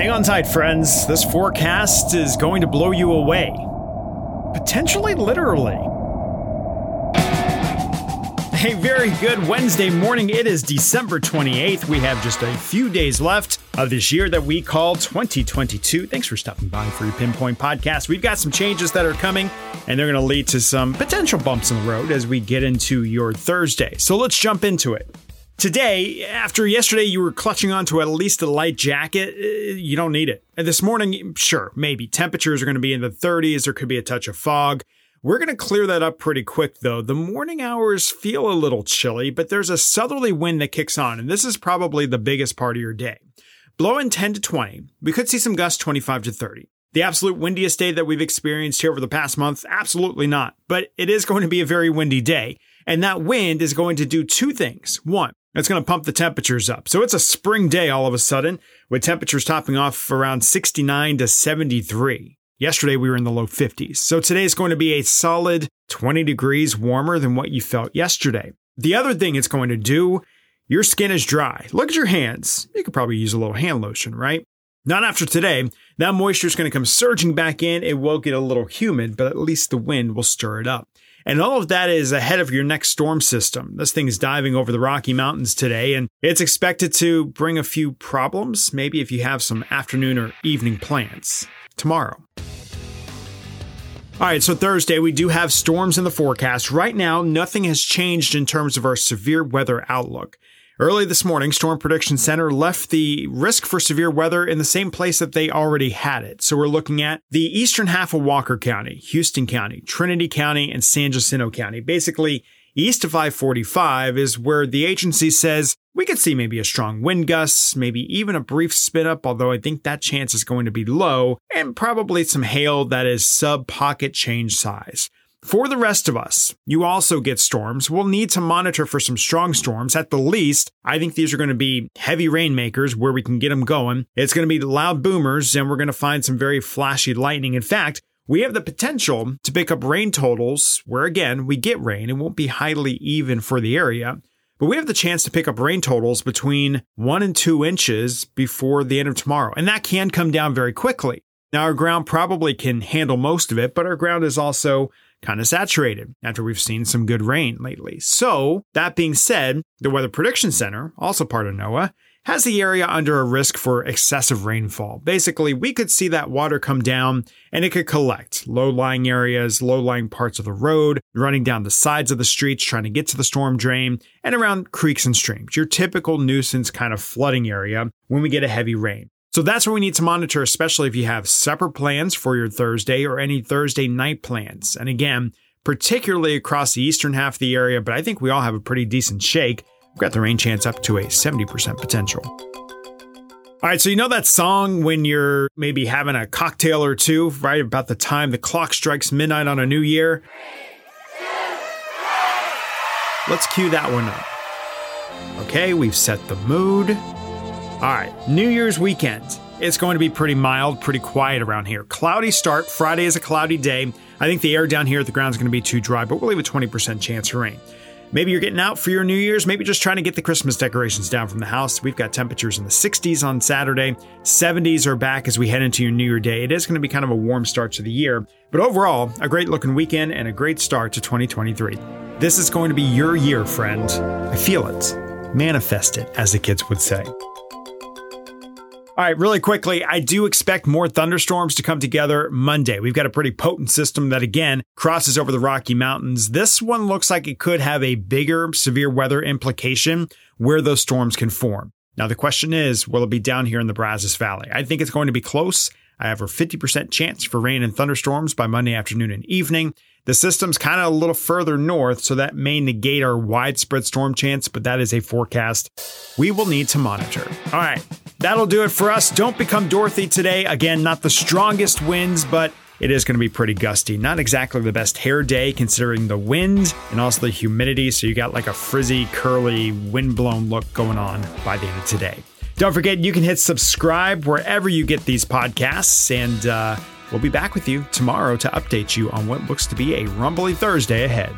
Hang on tight, friends. This forecast is going to blow you away. Potentially literally. A very good Wednesday morning. It is December 28th. We have just a few days left of this year that we call 2022. Thanks for stopping by for your Pinpoint podcast. We've got some changes that are coming, and they're going to lead to some potential bumps in the road as we get into your Thursday. So let's jump into it. Today, after yesterday you were clutching onto at least a light jacket, eh, you don't need it. And this morning, sure, maybe temperatures are going to be in the 30s, there could be a touch of fog. We're going to clear that up pretty quick though. The morning hours feel a little chilly, but there's a southerly wind that kicks on, and this is probably the biggest part of your day. Blowing 10 to 20, we could see some gusts 25 to 30. The absolute windiest day that we've experienced here over the past month? Absolutely not. But it is going to be a very windy day. And that wind is going to do two things. One, it's going to pump the temperatures up. So it's a spring day all of a sudden with temperatures topping off around 69 to 73. Yesterday we were in the low 50s. So today is going to be a solid 20 degrees warmer than what you felt yesterday. The other thing it's going to do, your skin is dry. Look at your hands. You could probably use a little hand lotion, right? Not after today. That moisture is going to come surging back in. It will get a little humid, but at least the wind will stir it up. And all of that is ahead of your next storm system. This thing is diving over the Rocky Mountains today, and it's expected to bring a few problems, maybe if you have some afternoon or evening plans tomorrow. All right, so Thursday, we do have storms in the forecast. Right now, nothing has changed in terms of our severe weather outlook. Early this morning, Storm Prediction Center left the risk for severe weather in the same place that they already had it. So we're looking at the eastern half of Walker County, Houston County, Trinity County, and San Jacinto County. Basically, east of I-45 is where the agency says we could see maybe a strong wind gust, maybe even a brief spin up, although I think that chance is going to be low, and probably some hail that is sub pocket change size. For the rest of us, you also get storms. We'll need to monitor for some strong storms. At the least, I think these are going to be heavy rainmakers where we can get them going. It's going to be loud boomers, and we're going to find some very flashy lightning. In fact, we have the potential to pick up rain totals where, again, we get rain. It won't be highly even for the area, but we have the chance to pick up rain totals between one and two inches before the end of tomorrow. And that can come down very quickly. Now, our ground probably can handle most of it, but our ground is also kind of saturated after we've seen some good rain lately. So, that being said, the Weather Prediction Center, also part of NOAA, has the area under a risk for excessive rainfall. Basically, we could see that water come down and it could collect low lying areas, low lying parts of the road, running down the sides of the streets trying to get to the storm drain, and around creeks and streams, your typical nuisance kind of flooding area when we get a heavy rain. So that's what we need to monitor, especially if you have supper plans for your Thursday or any Thursday night plans. And again, particularly across the eastern half of the area, but I think we all have a pretty decent shake. We've got the rain chance up to a 70% potential. All right, so you know that song when you're maybe having a cocktail or two, right about the time the clock strikes midnight on a new year? Let's cue that one up. Okay, we've set the mood. All right, New Year's weekend. It's going to be pretty mild, pretty quiet around here. Cloudy start. Friday is a cloudy day. I think the air down here at the ground is going to be too dry, but we'll leave a 20% chance of rain. Maybe you're getting out for your New Year's, maybe just trying to get the Christmas decorations down from the house. We've got temperatures in the 60s on Saturday. 70s are back as we head into your New Year day. It is going to be kind of a warm start to the year, but overall, a great looking weekend and a great start to 2023. This is going to be your year, friend. I feel it. Manifest it, as the kids would say. All right, really quickly, I do expect more thunderstorms to come together Monday. We've got a pretty potent system that again crosses over the Rocky Mountains. This one looks like it could have a bigger severe weather implication where those storms can form. Now, the question is, will it be down here in the Brazos Valley? I think it's going to be close. I have a 50% chance for rain and thunderstorms by Monday afternoon and evening. The system's kind of a little further north, so that may negate our widespread storm chance, but that is a forecast we will need to monitor. All right, That'll do it for us. Don't become Dorothy today. Again, not the strongest winds, but it is going to be pretty gusty. Not exactly the best hair day considering the wind and also the humidity. So you got like a frizzy, curly, windblown look going on by the end of today. Don't forget, you can hit subscribe wherever you get these podcasts, and uh, we'll be back with you tomorrow to update you on what looks to be a rumbly Thursday ahead.